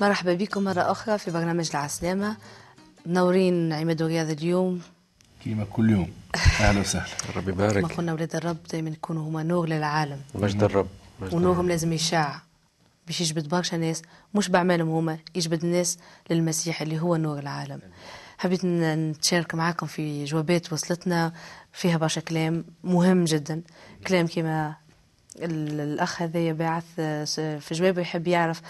مرحبا بكم مرة أخرى في برنامج العسلامة. منورين عماد ورياض اليوم. كيما كل يوم. أهلا وسهلا. ربي ما يبارك قلنا ولاد الرب دائما يكونوا هما نور للعالم. مجد الرب مجد ونورهم لازم يشاع باش يجبد برشا ناس. مش بأعمالهم هما يجبد الناس للمسيح اللي هو نور العالم. حبيت نتشارك معاكم في جوابات وصلتنا. فيها برشا كلام مهم جدا. كلام كما ال- الأخ هذايا باعث آه، في جوابه يحب يعرف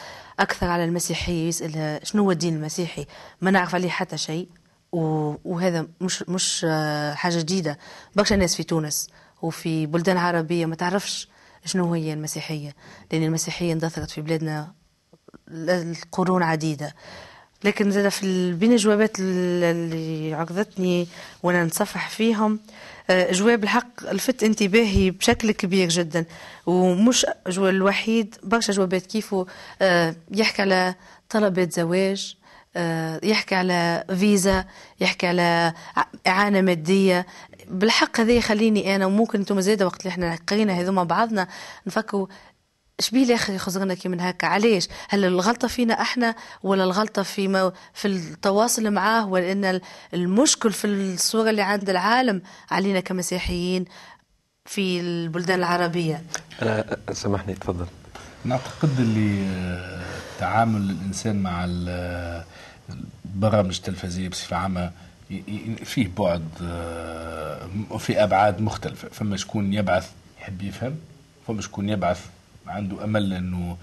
أكثر على المسيحية يسأل شنو هو الدين المسيحي؟ ما نعرف عليه حتى شيء. وهذا مش مش آه، حاجة جديدة. برشا ناس في تونس وفي بلدان عربية ما تعرفش شنو هي المسيحية لأن المسيحية اندثرت في بلادنا القرون عديدة. لكن زاد في بين الجوابات ال- اللي عقدتني وأنا نتصفح فيهم آه، جواب الحق لفت انتباهي بشكل كبير جدا ومش جواب الوحيد برشا جوابات كيفه آه، يحكي على طلبات زواج آه، يحكي على فيزا يحكي على إعانة مادية. بالحق هذا يخليني أنا وممكن أنتم زاده وقت اللي إحنا قرينا هذو مع بعضنا نفكروا شبيه يا أخي خزرنا كي من هكا؟ علاش؟ هل الغلطة فينا إحنا ولا الغلطة في ما في التواصل معاه ولا ان ال- المشكل في الصورة اللي عند العالم علينا كمسيحيين في البلدان العربية؟ أنا سامحني تفضل. نعتقد اللي آه، تعامل الإنسان مع ال- البرامج التلفزيونية بصفة عامة فيه بعد آه، في أبعاد مختلفة. فما شكون يبعث يحب يفهم فما شكون يبعث عنده أمل إنه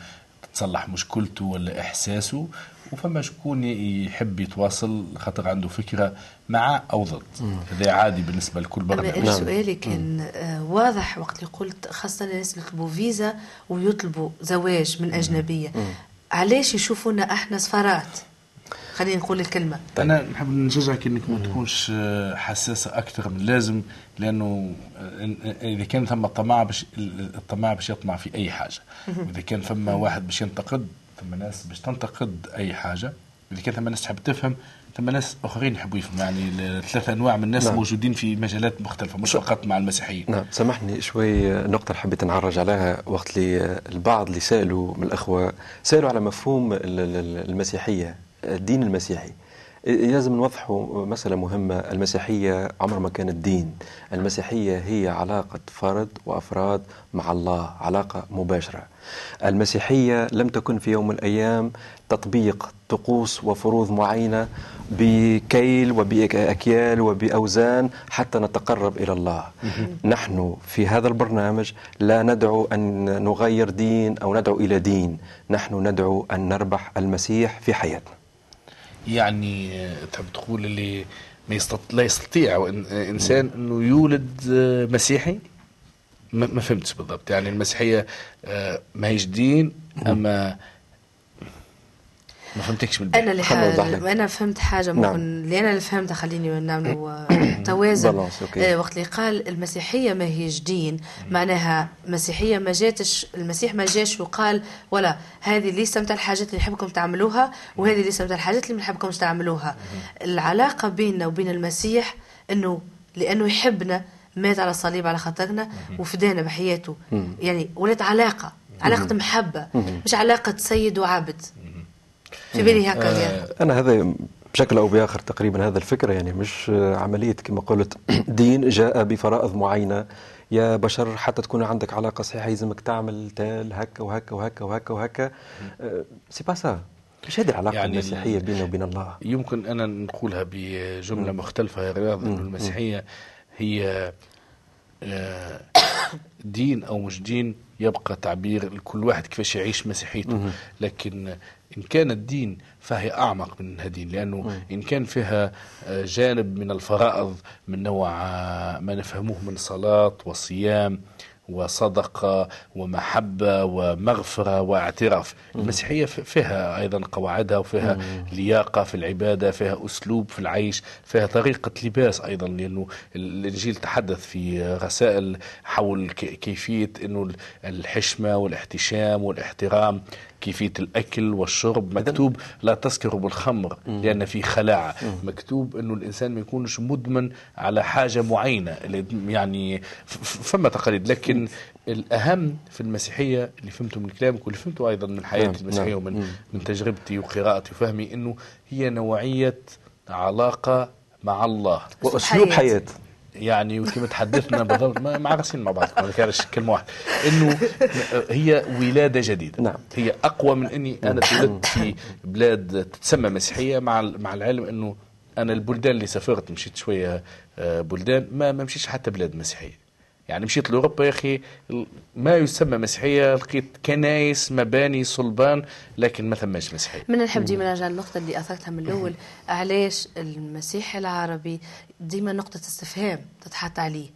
تتصلح مشكلته ولا إحساسه وفما شكون يحب يتواصل خاطر عنده فكرة مع أو ضد. هذا عادي بالنسبة لكل برنامج أنا سؤالي كان آه، واضح وقت اللي قلت خاصة الناس اللي يطلبوا فيزا ويطلبوا زواج من أجنبية. علاش يشوفونا أحنا صفارات خلينا نقول الكلمة. أنا نحب نشجعك انك ما تكونش حساسة أكثر من اللازم لأنه إن- إذا كان ثم طمع باش الطماع باش يطمع في أي حاجة. واذا كان ثم واحد باش ينتقد ثم ناس باش تنتقد أي حاجة. إذا كان ثم ناس تحب تفهم ثم ناس آخرين يحبوا يفهموا. يعني ثلاثة أنواع من الناس نعم. موجودين في مجالات مختلفة مش فقط مع المسيحيين. نعم. سامحني شوي نقطة اللي حبيت نعرج عليها وقت اللي البعض اللي سألوا من الأخوة سألوا على مفهوم ال- ال- المسيحية. الدين المسيحي. لازم نوضحوا مسألة مهمة المسيحية عمر ما كانت دين. المسيحية هي علاقة فرد وأفراد مع الله علاقة مباشرة. المسيحية لم تكن في يوم من الأيام تطبيق طقوس وفروض معينة بكيل وبأكيال وبأوزان حتى نتقرب إلى الله. نحن في هذا البرنامج لا ندعو أن نغير دين أو ندعو إلى دين. نحن ندعو أن نربح المسيح في حياتنا. يعني آه، تحب تقول اللي ما يستط... لا يستطيع. آه، إنسان إنه يولد آه، مسيحي؟ ما, فهمتش بالضبط. يعني المسيحية ما هيش دين أما ما فهمتكش بالبال أنا اللي. أنا فهمت حاجة نعم. ممكن اللي أنا اللي فهمتها خليني نعملوا توازن. آه، وقت اللي قال المسيحية ما هيش دين معناها مسيحية ما جاتش المسيح ما جاش وقال ولا هذه ليس متاع الحاجات اللي نحبكم تعملوها وهذه ليس متاع الحاجات اللي ما نحبكمش تعملوها. العلاقة بيننا وبين المسيح إنه لأنه يحبنا مات على الصليب على خاطرنا وفدانا بحياته. يعني ولات علاقة علاقة محبة مش علاقة سيد وعبد. في بالي هكا يعني. أنا هذا بشكل أو بآخر تقريبا هذا الفكرة يعني مش عملية كما قلت. دين جاء بفرائض معينة. يا بشر حتى تكون عندك علاقة صحيحة يلزمك تعمل تال هكا وهكا وهكا وهكا وهكا. أه، c'est pas ça. مش هذه العلاقة يعني المسيحية بيننا وبين الله. يمكن أنا نقولها بجملة مختلفة يا رياض انه المسيحية. هي آه، دين أو مش دين. يبقى تعبير لكل واحد كيفاش يعيش مسيحيته. لكن إن كان الدين فهي أعمق من انها دين لأنه إن كان فيها آه، جانب من الفرائض من نوع آه، ما نفهموه من صلاة وصيام وصدقة ومحبة ومغفرة واعتراف. المسيحية فيها أيضا قواعدها وفيها لياقة في العبادة فيها أسلوب في العيش فيها طريقة لباس أيضا لأنه الإنجيل تحدث في رسائل حول كيفية أنه الحشمة والإحتشام والإحترام. كيفية الأكل والشرب مكتوب لا تسكروا بالخمر لأن في خلاعة. مكتوب إنه الإنسان ما يكونش مدمن على حاجة معينة اللي يعني فما تقاليد. لكن الأهم في المسيحية اللي فهمته من كلامك واللي فهمته أيضا من حياتي نعم، المسيحية نعم. ومن مم. من تجربتي وقراءتي وفهمي إنه هي نوعية علاقة مع الله. وأسلوب حياة. يعني وكما تحدثنا بالضبط ما عارفين مع بعض ما كانش كلمة واحدة. إنه هي ولادة جديدة. نعم. هي أقوى من إني أنا تولدت في بلاد تتسمى مسيحية مع مع العلم إنه أنا البلدان اللي سافرت مشيت شوية آه، بلدان ما ما مشيتش حتى بلاد مسيحية. يعني مشيت لأوروبا يا أخي ال- ما يسمى مسيحية لقيت كنايس مباني صلبان لكن ما ثماش مسيحية. من نحب ديما نرجع للنقطة اللي أثرتها من الأول. علاش المسيح العربي ديما نقطة استفهام تتحط عليه؟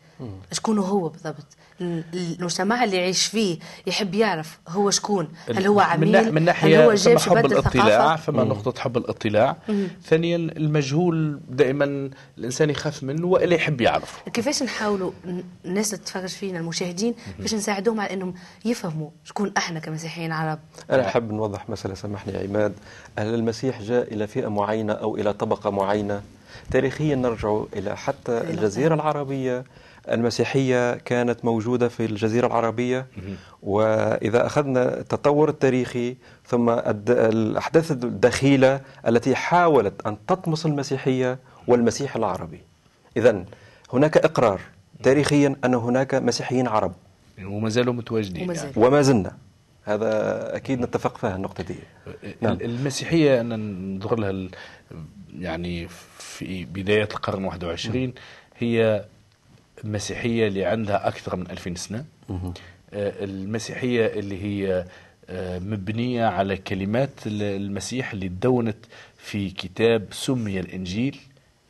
شكون هو بالضبط؟ ال- المجتمع اللي يعيش فيه يحب يعرف هو شكون هل هو من عميل من هل ناحيه هو جايب فما حب الاطلاع الثقافة فما نقطة حب الاطلاع. ثانيا المجهول دائما الإنسان يخاف منه وإلا يحب يعرف كيفاش نحاولوا الناس اللي تتفرج فينا المشاهدين كيفاش نساعدوهم على إنهم يفهموا شكون أحنا كمسيحيين عرب؟ أنا أحب نوضح مسألة سامحني يا عماد. هل المسيح جاء إلى فئة معينة أو إلى طبقة معينة؟ تاريخيا نرجع إلى حتى الجزيرة العربية. المسيحية كانت موجودة في الجزيرة العربية وإذا أخذنا التطور التاريخي ثم الأحداث الدخيلة التي حاولت أن تطمس المسيحية والمسيح العربي. إذا هناك إقرار تاريخيا أن هناك مسيحيين عرب. وما زالوا متواجدين. وما يعني. زلنا. هذا أكيد نتفق فيها النقطة دي. نعم. ال- المسيحية أنا ننظر لها يعني في بداية القرن 21 هي مسيحية اللي عندها أكثر من 2000 سنة. آه، المسيحية اللي هي آه، مبنية على كلمات ال- المسيح اللي تدونت في كتاب سمي الإنجيل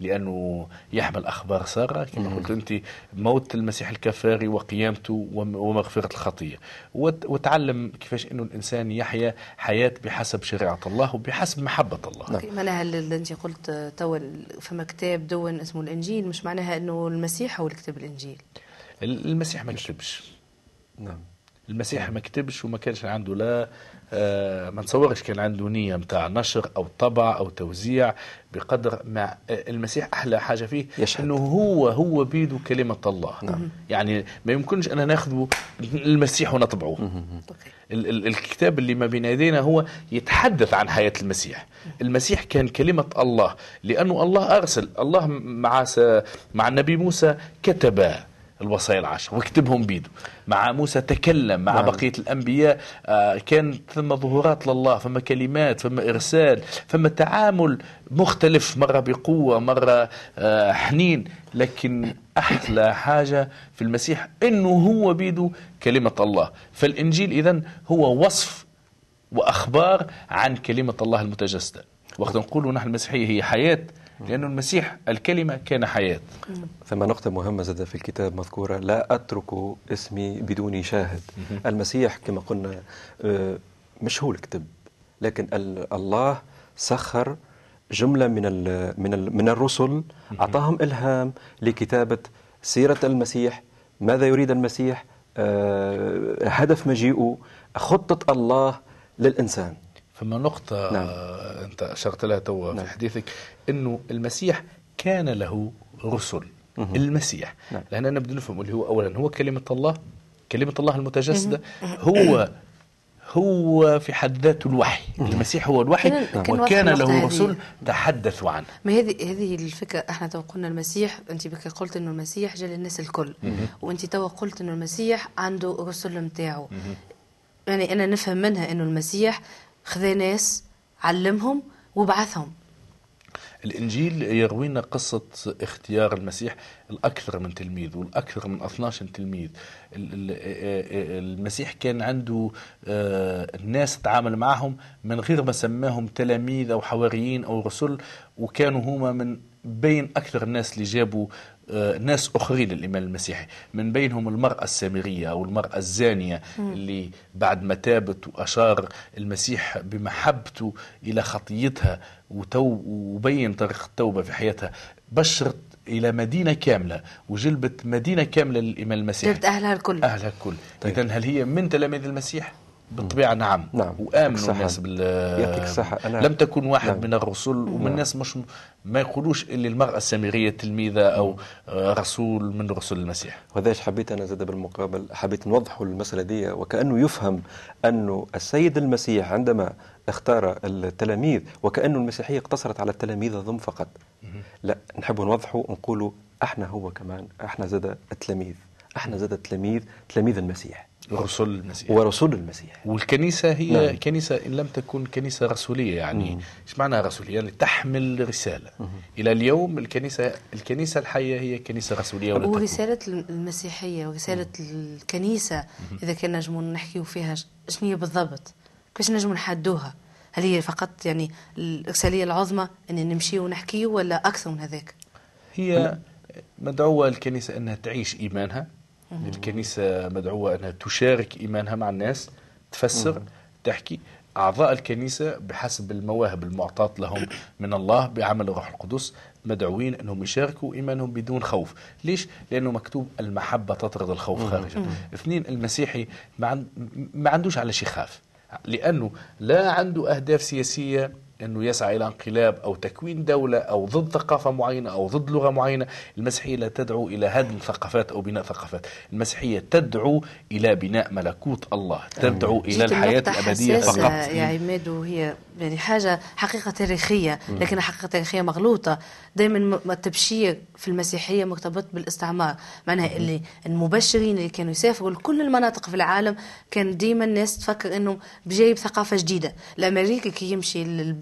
لأنه يحمل أخبار سارة. كما قلت أنت موت المسيح الكفاري وقيامته وم- ومغفرة الخطية. وت- وتعلم كيفاش أنه الإنسان يحيا حياة بحسب شريعة الله وبحسب محبة الله. نعم. معناها اللي أنت قلت توا فما كتاب دون اسمه الإنجيل مش معناها إنه المسيح هو اللي كتب الإنجيل؟ ال- المسيح ما كتبش. نعم. المسيح ما كتبش وما كانش عنده لا ما نتصورش كان عنده نية متاع نشر أو طبع أو توزيع بقدر ما آه، المسيح أحلى حاجة فيه يشهد. أنه هو هو بيده كلمة الله. نعم. يعني ما يمكنش أنا ناخذ المسيح ونطبعه الكتاب اللي ما بين يدينا هو يتحدث عن حياة المسيح. المسيح كان كلمة الله لأنه الله أرسل. الله مع س... مع النبي موسى كتب الوصايا العشر وكتبهم بيده مع موسى تكلم مع نعم. بقية الأنبياء آه، كان ثم ظهورات لله فما كلمات فما إرسال فما تعامل مختلف مرة بقوة مرة آه، حنين. لكن أحلى حاجة في المسيح إنه هو بيده كلمة الله. فالإنجيل إذن هو وصف وأخبار عن كلمة الله المتجسدة. وقت نقول نحن المسيحية هي حياة لأن المسيح الكلمة كان حياة. ثم نقطة مهمة زاد في الكتاب مذكورة لا أترك اسمي بدون شاهد. المسيح كما قلنا آه، مش هو الكتب لكن ال- الله سخر جملة من ال من ال من الرسل أعطاهم إلهام لكتابة سيرة المسيح ماذا يريد المسيح؟ آه، هدف مجيئه خطة الله للإنسان. فما نقطة نعم. آه، أنت أشرت لها توا نعم. في حديثك أنه المسيح كان له رسل مهم. المسيح. نعم. لأننا نبدأ نفهم اللي هو أولا هو كلمة الله؟ كلمة الله المتجسدة؟ هو هو في حد ذاته الوحي. المسيح هو الوحي كان- كان وكان له. رسل تحدثوا عنه. ما هذه هذه الفكرة إحنا تو قلنا المسيح أنت بك قلت إنه المسيح جاء للناس الكل. وأنت تو قلت إنه المسيح عنده رسل نتاعو يعني أنا نفهم منها إنه المسيح خذا ناس علمهم وبعثهم الإنجيل يروينا قصة اختيار المسيح الأكثر من تلميذ والأكثر من 12 تلميذ. ال- ال- المسيح كان عنده آه، الناس تعامل معهم من غير ما سماهم تلاميذ أو حواريين أو رسل وكانوا هما من بين أكثر الناس اللي جابوا ناس أخرين للإيمان المسيحي. من بينهم المرأة السامرية أو المرأة الزانية اللي بعد ما تابت وأشار المسيح بمحبته إلى خطيتها وتو وبين طريق التوبة في حياتها بشرت إلى مدينة كاملة وجلبت مدينة كاملة للإيمان المسيحي. جبت أهلها الكل. أهلها الكل. طيب. إذا هل هي من تلاميذ المسيح؟ بالطبيعة نعم نعم. وامنوا. الناس بال يعطيك الصحة. أنا- لم تكن واحد نعم. من الرسل ومن الناس مش ما يقولوش اللي المرأة السامرية تلميذه أو رسول من رسل المسيح وهذاش حبيت أنا زاد بالمقابل حبيت نوضحوا المسألة دي وكأنه يفهم انه السيد المسيح عندما اختار التلاميذ وكانه المسيحية اقتصرت على التلاميذ ضم فقط لا نحب نوضحوا ونقولوا أحنا هو كمان أحنا زاد التلاميذ أحنا زاد التلاميذ تلاميذ المسيح رسل المسيح ورسول المسيح والكنيسة هي نعم. كنيسة إن لم تكن كنيسة رسولية يعني. إيش معناها رسولية؟ يعني تحمل رسالة إلى اليوم الكنيسة الكنيسة الحية هي كنيسة رسولية ولا تكون. ورسالة المسيحية ورسالة الكنيسة إذا كان نجموا نحكيو فيها شنو هي بالضبط؟ كيفاش نجموا نحدوها؟ هل هي فقط يعني الإرسالية العظمى أن نمشيو ونحكيو ولا أكثر من هذاك؟ هي مدعوة الكنيسة أنها تعيش إيمانها. الكنيسة مدعوة أنها تشارك إيمانها مع الناس تفسر تحكي. أعضاء الكنيسة بحسب المواهب المعطاة لهم من الله بعمل الروح القدس مدعوين أنهم يشاركوا إيمانهم بدون خوف. ليش؟ لأنه مكتوب المحبة تطرد الخوف خارجا. اثنين المسيحي ما, عن... ما عندوش على شيء خاف لأنه لا عنده أهداف سياسية أنه يسعى إلى انقلاب أو تكوين دولة أو ضد ثقافة معينة أو ضد لغة معينة المسيحية لا تدعو إلى هدم ثقافات أو بناء ثقافات. المسيحية تدعو إلى بناء ملكوت الله تدعو النقطة الأبدية حساسة فقط. يا عماد وهي يعني حاجة حقيقة تاريخية لكن حقيقة تاريخية مغلوطة. دائما التبشير في المسيحية مرتبط بالاستعمار. معناها اللي المبشرين اللي كانوا يسافروا لكل المناطق في العالم كان ديما الناس تفكر انه بجايب ثقافة جديدة. الأمريكي كي يمشي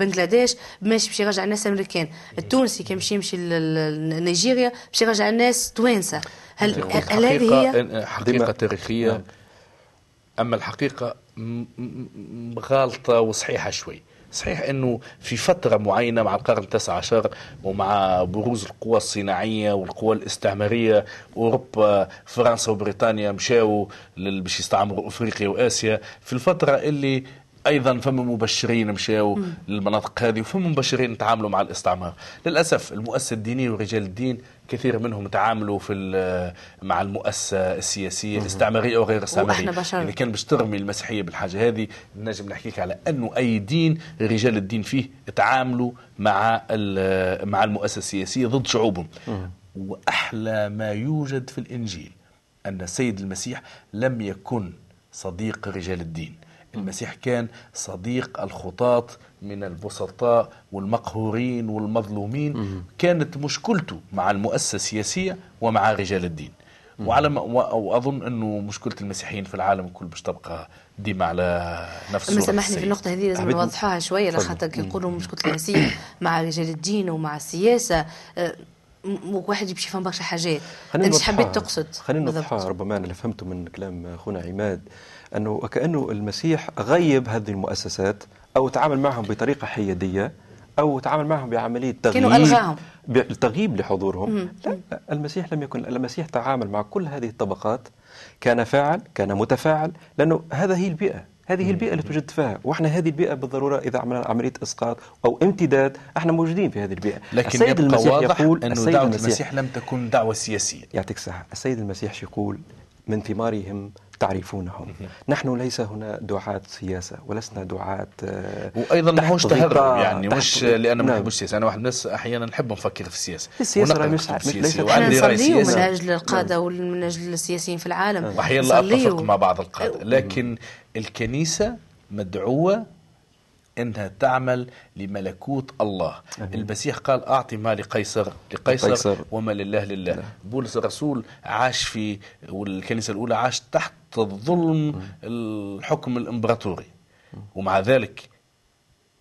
لبنغلاديش ماشي باش يرجع الناس أمريكان. التونسي كي يمشي يمشي لنيجيريا باش يرجع الناس توانسة. هل هل هذه هي؟ ديما- تاريخية. نعم. أما الحقيقة م- م- م- غالطة وصحيحة شوي. صحيح أنه في فترة معينة مع القرن التاسع عشر ومع بروز القوى الصناعية والقوى الاستعمارية أوروبا فرنسا وبريطانيا مشاو باش يستعمروا أفريقيا وآسيا. في الفترة اللي أيضا فما مبشرين مشاو للمناطق هذه وفما مبشرين تعاملوا مع الاستعمار. للأسف المؤسسة الدينية ورجال الدين كثير منهم تعاملوا في مع المؤسسة السياسية الاستعمارية أو غير الاستعمارية. بشر. اذا كان باش ترمي المسيحية بالحاجة هذه نجم نحكيك على أنه أي دين رجال الدين فيه تعاملوا مع مع المؤسسة السياسية ضد شعوبهم. وأحلى ما يوجد في الإنجيل أن السيد المسيح لم يكن صديق رجال الدين. المسيح كان صديق الخطاة من البسطاء والمقهورين والمظلومين. كانت مشكلته مع المؤسسة السياسية ومع رجال الدين. وعلى ما واظن أنه مشكلة المسيحيين في العالم الكل باش تبقى ديما على نفس أما صورة سامحني في. النقطة هذه لازم نوضحوها شوية تفضل. لخاطر كي يقولوا مشكلة المسيح مع رجال الدين ومع السياسة. آه، م- واحد يمشي فهم برشا حاجات. أنت. حبيت تقصد؟ خلينا؟ نوضحها ربما أنا اللي فهمته من كلام أخونا عماد. أنه وكأنه المسيح غيب هذه المؤسسات أو تعامل معهم بطريقة حيادية أو تعامل معهم بعملية تغييب كأنه ألغاهم. تغييب لحضورهم. لا, لا المسيح لم يكن المسيح تعامل مع كل هذه الطبقات كان فاعل كان متفاعل لأنه هذا هي البيئة هذه هي البيئة اللي توجد فيها وإحنا هذه البيئة بالضرورة إذا عملنا عملية إسقاط أو امتداد إحنا موجودين في هذه البيئة. لكن السيد يبقى المسيح واضح يقول أنه السيد دعوة المسيح المسيح لم تكن دعوة سياسية. يعطيك الصحة السيد المسيح شو يقول من ثمارهم تعرفونهم. نحن ليس هنا دعاة سياسة ولسنا دعاة آه، وأيضا تحت ماهوش تهرب يعني مش لأن ما نعم. نحبوش السياسة أنا واحد من الناس أحيانا نحب نفكر في السياسة. السياسة ونقرأ راه مش- كتب مش- سياسية ليست- وعندي رأي نصليو من سياسي أجل القادة ومن أجل السياسيين في العالم. واحيانا لا نصليو. أتفق مع بعض القادة لكن الكنيسة مدعوة إنها تعمل لملكوت الله. المسيح قال أعطي ما لقيصر لقيصر لقيصر. وما لله لله. بولس الرسول عاش في والكنيسة الأولى عاش تحت الظلم الحكم الإمبراطوري. ومع ذلك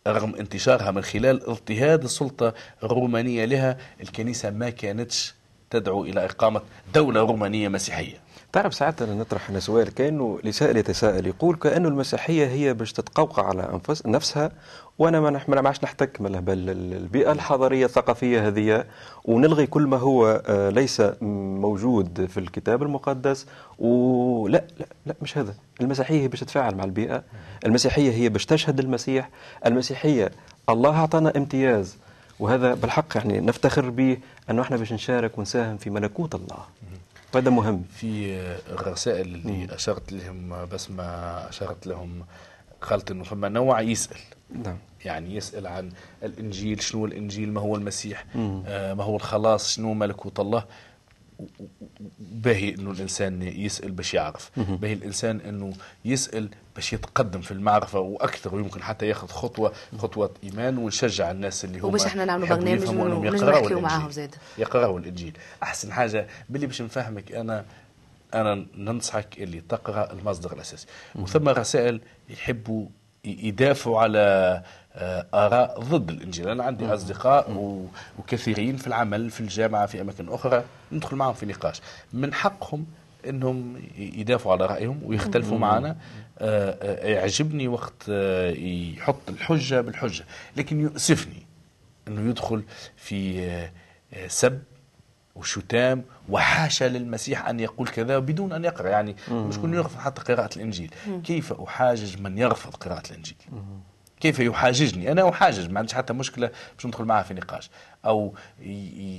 رغم انتشارها من خلال اضطهاد السلطة الرومانية لها الكنيسة ما كانتش تدعو إلى إقامة دولة رومانية مسيحية. تعرف ساعات أنا نطرح هنا سؤال كأنه لسائل يتساءل يقول كأنه المسيحية هي باش تتقوقع على أنفس نفسها وأنا ما نح- ما عادش نحتك من البيئة الحضارية الثقافية هذه. ونلغي كل ما هو آه، ليس موجود في الكتاب المقدس. ولا لا لا مش هذا. المسيحية هي باش تتفاعل مع البيئة. المسيحية هي باش تشهد المسيح. المسيحية الله أعطانا امتياز. وهذا بالحق يعني نفتخر به أنه إحنا باش نشارك ونساهم في ملكوت الله. وهذا مهم. في الرسائل اللي أشرت لهم بس ما أشرت لهم قالت إنه فما نوع يسأل. نعم. يعني يسأل عن الإنجيل شنو الإنجيل؟ ما هو المسيح؟ آه ما هو الخلاص؟ شنو ملكوت الله؟ باهي إنه الإنسان يسأل باش يعرف. باهي الإنسان إنه يسأل باش يتقدم في المعرفة وأكثر ويمكن حتى ياخذ خطوة خطوة إيمان ونشجع الناس اللي هم وباش إحنا نعملوا برنامج يفهموا إنهم ونجم يقرأوا نحكيوا معاهم. زاد. يقرأوا الإنجيل. أحسن حاجة باللي باش نفهمك أنا أنا ننصحك اللي تقرأ المصدر الأساسي. وثم رسائل يحبوا يدافعوا على اراء ضد الانجيل أنا عندي أصدقاء وكثيرين في العمل في الجامعة في أماكن أخرى. ندخل معهم في نقاش. من حقهم إنهم يدافعوا على رأيهم ويختلفوا معنا. آه، آه، يعجبني وقت آه، يحط الحجة بالحجة. لكن يؤسفني إنه يدخل في آه، آه، سب وشتام وحاشا للمسيح أن يقول كذا بدون أن يقرأ. يعني مش كل يرفض حتى قراءة الإنجيل. كيف أحاجج من يرفض قراءة الإنجيل؟ كيف يحاججني أنا أحاجج ما عنديش حتى مشكلة باش ندخل معه في نقاش أو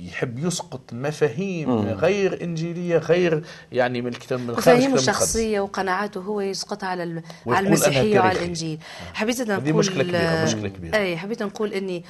يحب يسقط مفاهيم غير إنجيلية غير يعني من الكتاب من خارج مفاهيمه الكتاب المقدس. الشخصية وقناعاته هو يسقطها على على المسيحية وعلى. الإنجيل حبيت أنا هذه نقول مشكلة كبيرة، مشكلة كبيرة. أي حبيت نقول إني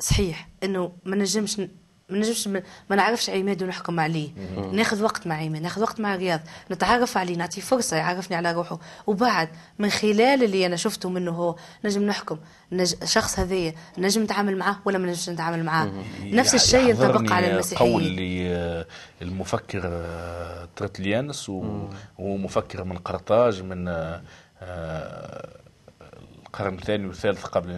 صحيح إنه ما نجمش ما نجمش ما نعرفش عماد ونحكم عليه. ناخذ وقت مع عماد ناخذ وقت مع رياض نتعرف عليه نعطيه فرصة يعرفني على روحه. وبعد من خلال اللي أنا شفته منه هو نجم نحكم. نج... الشخص هذايا نجم نتعامل معاه ولا ما نجمش نتعامل معاه؟ نفس الشيء ينطبق على قول المسيحيين. للمفكر آه، ترتليانس و- ومفكر من قرطاج من آه، آه، القرن الثاني والثالث قبل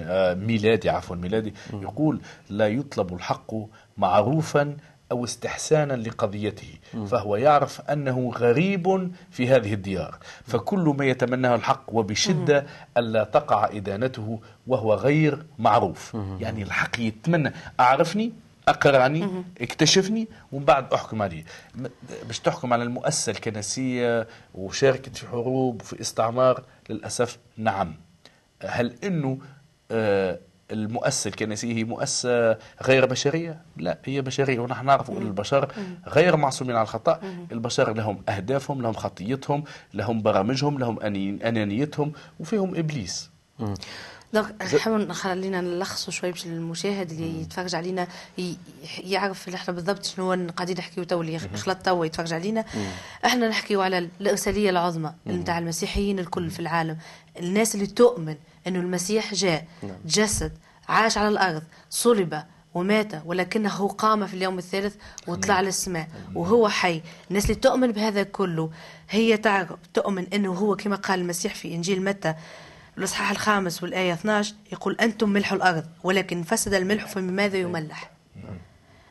ميلادي عفوا ميلادي. يقول لا يطلب الحق معروفا أو استحسانا لقضيته فهو يعرف أنه غريب في هذه الديار. فكل ما يتمناه الحق وبشدة ألا تقع إدانته وهو غير معروف. يعني الحق يتمنى. أعرفني؟ اقراني اكتشفني؟ ومن بعد أحكم عليه. م- باش تحكم على المؤسسة الكنسية وشاركت في حروب وفي استعمار للأسف نعم. هل إنه آه، المؤسسة الكنسية هي مؤسسة غير بشرية؟ لا هي بشرية ونحن نعرف ان البشر غير معصومين على الخطأ، البشر لهم أهدافهم، لهم خطيتهم، لهم برامجهم، لهم أنانيتهم وفيهم إبليس. donc نحاول خلينا نلخصوا شوي باش المشاهد اللي يتفرج علينا ي- يعرف اللي إحنا بالضبط شنو قاعدين نحكيو تو اللي يخلط تو يتفرج علينا. إحنا نحكيو على الارساليه العظمى نتاع المسيحيين الكل في العالم. الناس اللي تؤمن إنه المسيح جاء جسد عاش على الأرض صلب ومات ولكنه قام في اليوم الثالث وطلع للسماء وهو حي. الناس اللي تؤمن بهذا كله هي تعرف تؤمن إنه هو كما قال المسيح في إنجيل متى الإصحاح الخامس والآية 12 يقول أنتم ملح الأرض ولكن فسد الملح فبماذا يملح؟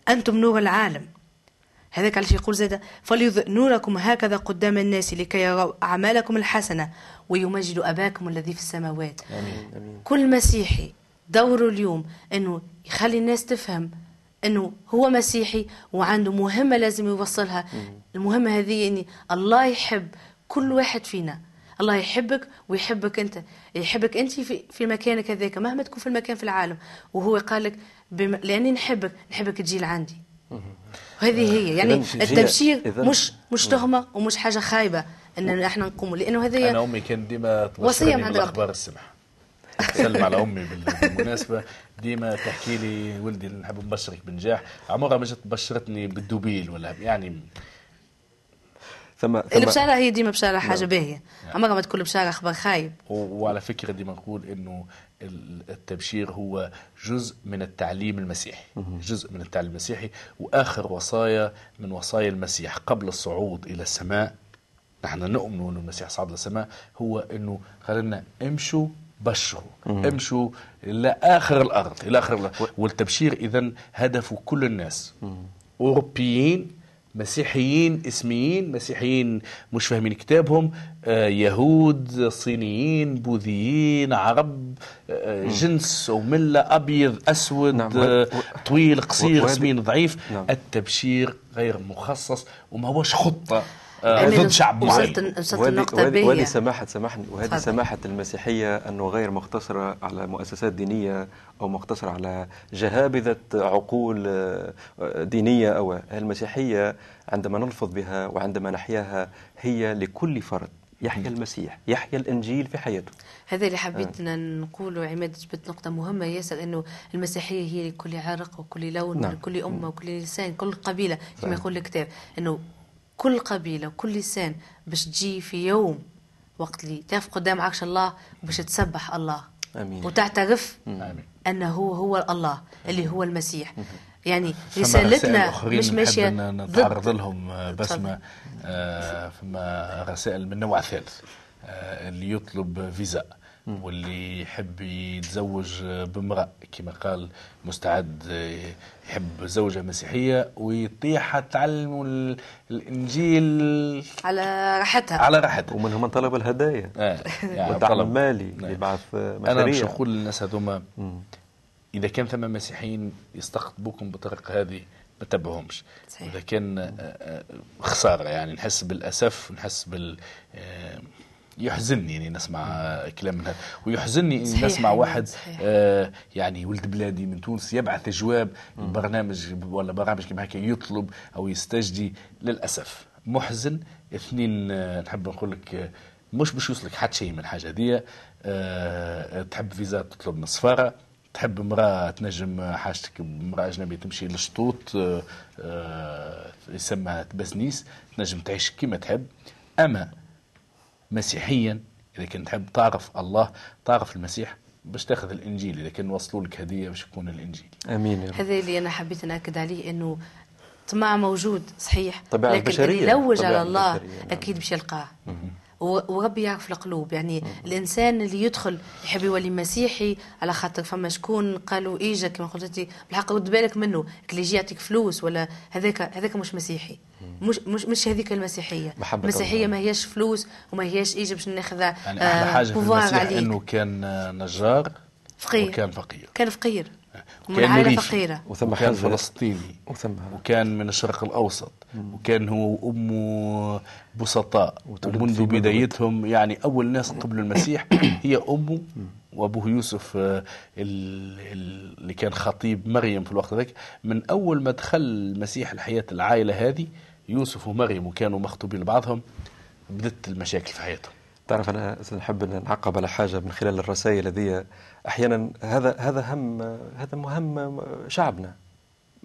أنتم نور العالم. هذاك علاش يقول زاد فليضئ نوركم هكذا قدام الناس لكي يروا أعمالكم الحسنة ويمجدوا أباكم الذي في السماوات. آمين آمين. كل مسيحي دوره اليوم إنه يخلي الناس تفهم إنه هو مسيحي وعنده مهمة لازم يوصلها. المهمة هذه إني الله يحب كل واحد فينا. الله يحبك ويحبك أنت يحبك أنت في في مكانك هذاك مهما تكون في المكان في العالم. وهو قال لك بم... لأني نحبك نحبك تجي لعندي. وهذه هي يعني التبشير مش مش تهمة ومش حاجة خايبة ان إحنا نقوم لأنه هذه أنا أمي كانت ديما وصية تبشرني من عند بالاخبار السمح سلم على أمي بال- بالمناسبة. ديما تحكي لي ولدي نحب نبشرك بنجاح. عمرها ما جت بشرتني بالدوبيل ولا يعني ثم البشارة هي ديما بشارة حاجة باهية. عمرها ما تكون بشاره خبر خايب. وعلى فكرة ديما نقول إنه التبشير هو جزء من التعليم المسيحي. جزء من التعليم المسيحي. وآخر وصايا من وصايا المسيح قبل الصعود إلى السماء نحن نؤمن ان المسيح صعد للسماء هو إنه قال لنا امشوا بشروا. امشوا إلى اخر الأرض إلى آخر الأرض. والتبشير اذا هدفه كل الناس. أوروبيين مسيحيين اسميين مسيحيين مش فاهمين كتابهم آه، يهود صينيين بوذيين عرب آه، جنس وملة أبيض أسود نعم، آه، طويل قصير سمين ضعيف. نعم. التبشير غير مخصص وما هوش خطة. آه، ضد شعب معين. وصلت وهذه النقطة وهذه وهذه باهية سماحة سامحني وهذه. سماحة المسيحية أنه غير مقتصرة على مؤسسات دينية أو مقتصرة على جهابذة عقول آه، دينية أو المسيحية. عندما نلفظ بها وعندما نحياها هي لكل فرد. يحيا المسيح يحيا الإنجيل في حياته. هذا اللي حبيت نقوله عماد جبت نقطة مهمة. ياسر أنه المسيحية هي لكل عرق وكل لون نعم. ولكل أمة وكل لسان كل قبيلة كما. يقول الكتاب. أنه كل قبيلة وكل لسان باش تجي في يوم وقت اللي تقف قدام عرش الله باش تسبح الله. آمين. وتعترف آمين. أنه هو هو الله اللي هو المسيح. يعني فما رسائل رسالتنا مش ماشية نتعرض لهم آه،. بسمة آه، فما رسائل من نوع ثالث آه، اللي يطلب فيزا. واللي يحب يتزوج بامرأة كما قال مستعد يحب زوجة مسيحية ويطيح تعلم ال- الإنجيل على راحتها على راحته ومنهم من طلب الهدايا آه، يعني والدعم طلب. المالي نعم. لبعث أنا مش نقول للناس هذوما. إذا كان ثم مسيحيين يستقطبوكم بالطريقة هذه ما تتبعهمش صحيح. إذا كان آه، آه، خسارة يعني نحس بالأسف نحس بال آه، يحزنني يعني نسمع آه، كلام من هذا. ويحزنني إني نسمع أيمن، واحد. آه، يعني ولد بلادي من تونس يبعث جواب البرنامج ولا برامج كما هكا يطلب أو يستجدي. للأسف محزن. اثنين آه، نحب نقول لك آه، مش باش يوصلك حتى شيء من الحاجة دي آه، تحب فيزا تطلب من السفارة تحب امرأة تنجم حاجتك امرأة أجنبية تمشي للشطوط آه، آه، يسمى بسنيس تنجم تعيش كما تحب. أما مسيحيا إذا كنت تحب تعرف الله تعرف المسيح باش تاخذ الإنجيل إذا كان وصلوا لك هدية باش يكون الإنجيل آمين يا رب. هذا اللي أنا حبيت نأكد عليه إنه طمع موجود صحيح طبيعة لكن البشرية. اللي يلوج على الله البشرية،. أكيد باش يلقاه وربي يعرف القلوب. يعني الإنسان اللي يدخل يحب يولي مسيحي على خاطر فما شكون قالوا ايجا كما قلت أنت بالحق رد بالك منه. اللي يجي يعطيك فلوس ولا هذاك هذاك مش مسيحي. مش مش مش هذيك المسيحية. المسيحيه الله. ما هياش فلوس وما هياش ايجا باش ناخذ يعني أحلى حاجة في المسيح عليك. إنه كان آه، نجار فقير. وكان فقير. كان فقير. ومن وكان عائلة. فقيرة. وثم وكان حزة فلسطيني. وثم وكان من الشرق الأوسط. وكان هو وأمه بسطاء. ومنذ. بدايتهم يعني أول ناس قبل المسيح هي أمه وأبوه يوسف آه، ال- ال- اللي كان خطيب مريم في الوقت ذاك. من أول ما دخل المسيح الحياة العائلة هذه يوسف ومريم وكانوا مخطوبين لبعضهم بدت المشاكل في حياتهم. تعرف أنا نحب أن نعقب على حاجة من خلال الرسائل هذه أحيانا هذا هذا هم هذا مهم شعبنا.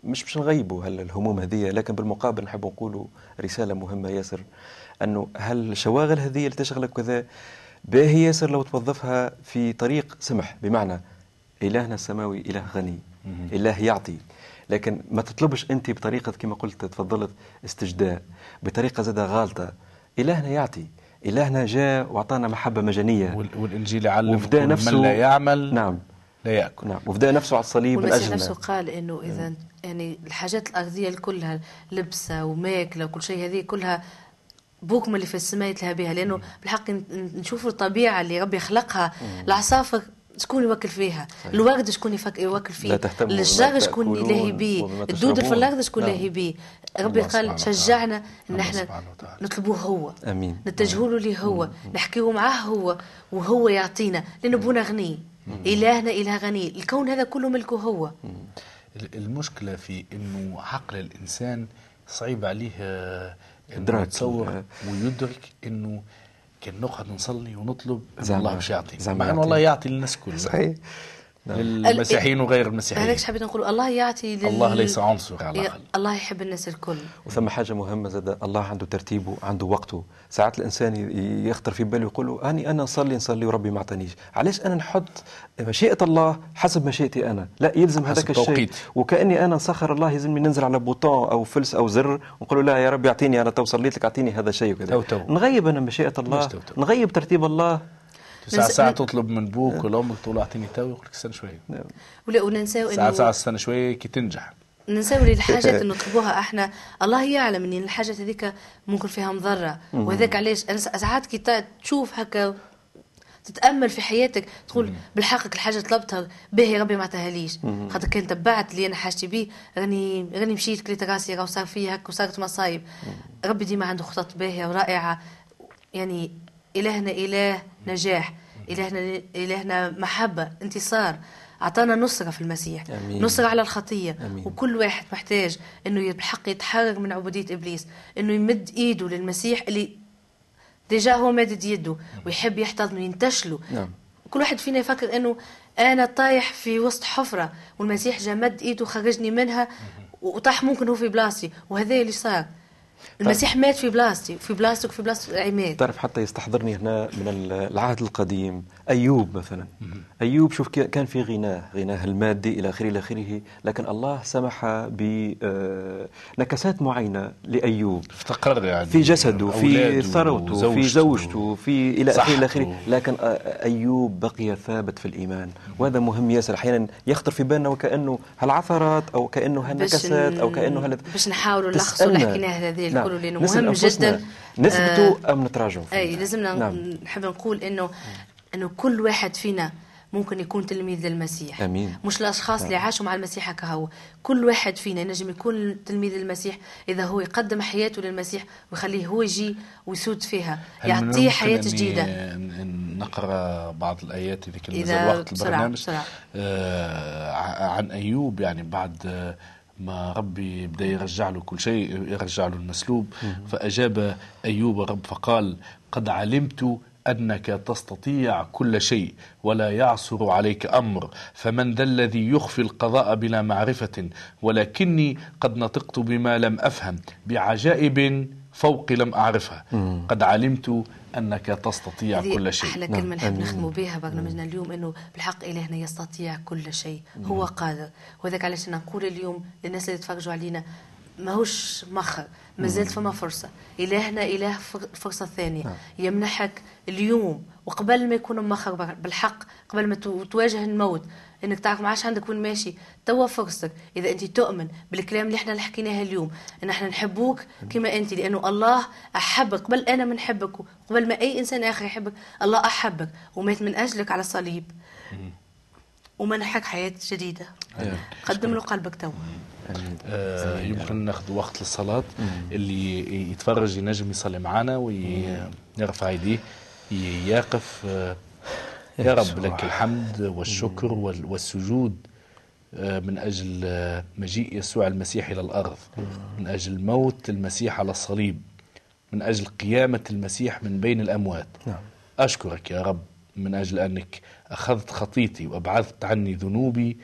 مش باش نغيبوا الهموم هذه لكن بالمقابل نحب نقولوا رسالة مهمة ياسر أنه هالشواغل هذه اللي تشغلك كذا باهي ياسر لو توظفها في طريق سمح بمعنى إلهنا السماوي إله غني إله يعطي لكن ما تطلبش أنت بطريقة كما قلت تفضلت استجداء بطريقة زاد غالطة إلهنا يعطي إلهنا جاء وأعطانا محبة مجانية. وال- والإنجيل يعلم وفداء كل نفسه. من لا يعمل. نعم. لا يأكل. نعم. وفداء نفسه على الصليب من والمسيح نفسه قال إنه إذا يعني الحاجات الارضيه كلها لبسة وماكلة وكل شيء هذه كلها بوكم اللي في السماء يتلهى بها. لأنه بالحق ن- نشوف الطبيعة اللي ربي خلقها. العصافر شكون يوكل فيها؟ الورد شكون يفك يوكل فيه؟ لا تهتموا بما الشجر شكون يلاهي بيه؟ الدود في. الأرض شكون نعم. يلاهي بيه؟ ربي الله سبحانه قال وتعالى. شجعنا إن إحنا. نطلبوه هو. آمين. نتجهوا له ليه هو نحكيو معاه هو وهو يعطينا. لأنه بونا غني. إلهنا إله غني. الكون هذا كله ملكه هو. ال- المشكلة في إنه عقل الإنسان صعيب عليه آه، إدراك. يتصور آه. ويدرك إنه كان نقعد نصلي ونطلب الله باش يعطي. مع يعطي. الله يعطي للناس كلها. صحيح. نعم. للمسيحيين وغير المسيحيين. هذاك حبيت نقول الله يعطي لل... الله ليس عنصر على الأقل. الله يحب الناس الكل. وثم حاجة مهمة زاد الله عنده ترتيبه عنده وقته. ساعات الإنسان ي- يخطر في باله يقول له أني أنا نصلي نصلي وربي ما أعطانيش. علاش أنا نحط مشيئة الله حسب مشيئتي أنا؟ لا يلزم هذاك الشيء. وكأني أنا نسخر الله يلزمني ننزل على bouton أو فلس أو زر ونقول له لا يا ربي أعطيني أنا تو صليت لك أعطيني هذا الشيء. وكذا. نغيب أنا مشيئة الله. نغيب ترتيب الله ساعة ساعة تطلب من بوك ولا أمك تقول أعطيني تو يقول لك استنى شوية ولا وننساو ساعة ساعة انه استنى شوية كي تنجح. ننساو لي الحاجات اللي نطلبوها إحنا الله يعلم إن الحاجات هذيك ممكن فيها مضرة. وهذاك علاش؟ أنا ساعات كي تشوف هكا تتأمل في حياتك تقول بالحق الحاجة طلبتها باهي ربي ما عطاهاليش. خاطر كان تبعت اللي أنا حاجتي بيه راني راني مشيت كليت راسي راه صار فيا هكا وصارت مصايب. ربي ديما عنده خطط باهية ورائعة. يعني إلهنا إله نجاح إلهنا إلهنا محبة انتصار أعطانا نصرة في المسيح أمين. نصرة على الخطية أمين. وكل واحد محتاج إنه بالحق يتحرر من عبودية إبليس إنه يمد إيده للمسيح اللي déjà هو مادد يده ويحب يحتضنه ينتشله نعم. كل واحد فينا يفكر إنه أنا طايح في وسط حفرة والمسيح جا مد إيده خرجني منها وطاح ممكن هو في بلاصتي وهذا اللي صار المسيح مات في بلاصتي في بلاصتك وفي بلاصه عماد. تعرف حتى يستحضرني هنا من العهد القديم أيوب مثلا. أيوب شوف كان في غناه غناه المادي إلى آخره إلى آخره. لكن الله سمح بنكسات معينة لأيوب. افتقر يعني في جسده في ثروته في. زوجته في إلى آخره إلى آخره. صحته. لكن آه، أيوب بقي ثابت في الإيمان. وهذا مهم ياسر. أحيانا يخطر في بالنا وكأنه هالعثرات أو كأنه هالنكسات أو كأنه هال باش نحاولوا نلخصوا اللي. حكيناه هذا نعم. الكل لأنه مهم جدا نثبتوا أم نتراجعوا فيه؟ أي لازمنا نعم. نحب نقول انه إنه كل واحد فينا ممكن يكون تلميذ للمسيح آمين. مش الاشخاص اللي عاشوا مع المسيح هكا هو كل واحد فينا ينجم يكون تلميذ للمسيح إذا هو يقدم حياته للمسيح ويخليه هو يجي ويسود فيها يعطيه حياة جديدة نقرأ بعض الآيات اذا كان إذا نزل وقت بسرعة- البرنامج بسرعة. آه عن أيوب يعني بعد آه، ما ربي بدا يرجع له كل شيء يرجع له المسلوب. فأجاب أيوب رب فقال قد علمت أنك تستطيع كل شيء ولا يعصر عليك أمر. فمن ذا الذي يخفي القضاء بلا معرفة ولكني قد نطقت بما لم أفهم بعجائب فوق لم أعرفها. قد علمت أنك تستطيع كل شيء. أحلى نعم. كلمة نحب. نختموا بها برنامجنا اليوم إنه بالحق إلهنا يستطيع كل شيء. هو قادر. وذاك علاش نقول اليوم للناس اللي تفرجوا علينا ماهوش مخر ما زالت فما فرصة. إلهنا إله فر- فرصة ثانية. يمنحك اليوم وقبل ما يكون مخر بالحق قبل ما تو- تواجه الموت إنك تعرف ما عادش عندك وين ماشي. توا فرصتك. إذا انت تؤمن بالكلام اللي إحنا اللي حكيناه اليوم إن إحنا نحبوك كما انت لأنه الله أحبك. قبل أنا من نحبك قبل ما أي إنسان آخر يحبك الله أحبك ومات من أجلك على الصليب. ومنحك حياة جديدة. قدم له قلبك توا. آه يمكن ناخذ وقت للصلاة. اللي يتفرج ينجم يصلي معنا ويرفع يديه يقف آه يا رب لك. الحمد والشكر وال- والسجود آه من أجل آه مجيء يسوع المسيح إلى الأرض. من أجل موت المسيح على الصليب. من أجل قيامة المسيح من بين الأموات. نعم. أشكرك يا رب من أجل أنك أخذت خطيتي وأبعدت عني ذنوبي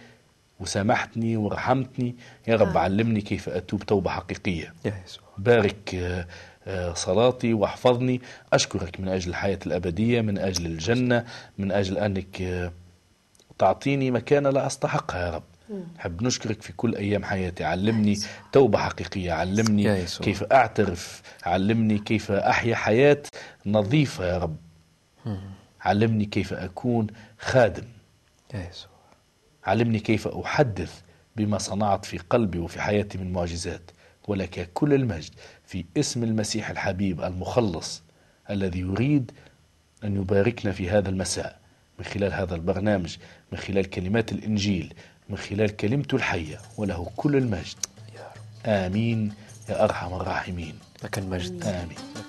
وسامحتني ورحمتني. يا رب علمني كيف أتوب توبة حقيقية. يا يسوع. بارك آه، صلاتي واحفظني. أشكرك من أجل الحياة الأبدية من أجل الجنة من أجل أنك آه، تعطيني مكانة لا أستحقها يا رب. حب نشكرك في كل أيام حياتي. علمني توبة حقيقية. علمني. كيف أعترف. علمني كيف أحيا حياة نظيفة يا رب. علمني كيف أكون خادم. يا يسوع. علمني كيف أحدث بما صنعت في قلبي وفي حياتي من معجزات. ولك كل المجد في اسم المسيح الحبيب المخلص الذي يريد أن يباركنا في هذا المساء من خلال هذا البرنامج من خلال كلمات الإنجيل من خلال كلمته الحية وله كل المجد. آمين يا أرحم الراحمين. لك المجد. آمين.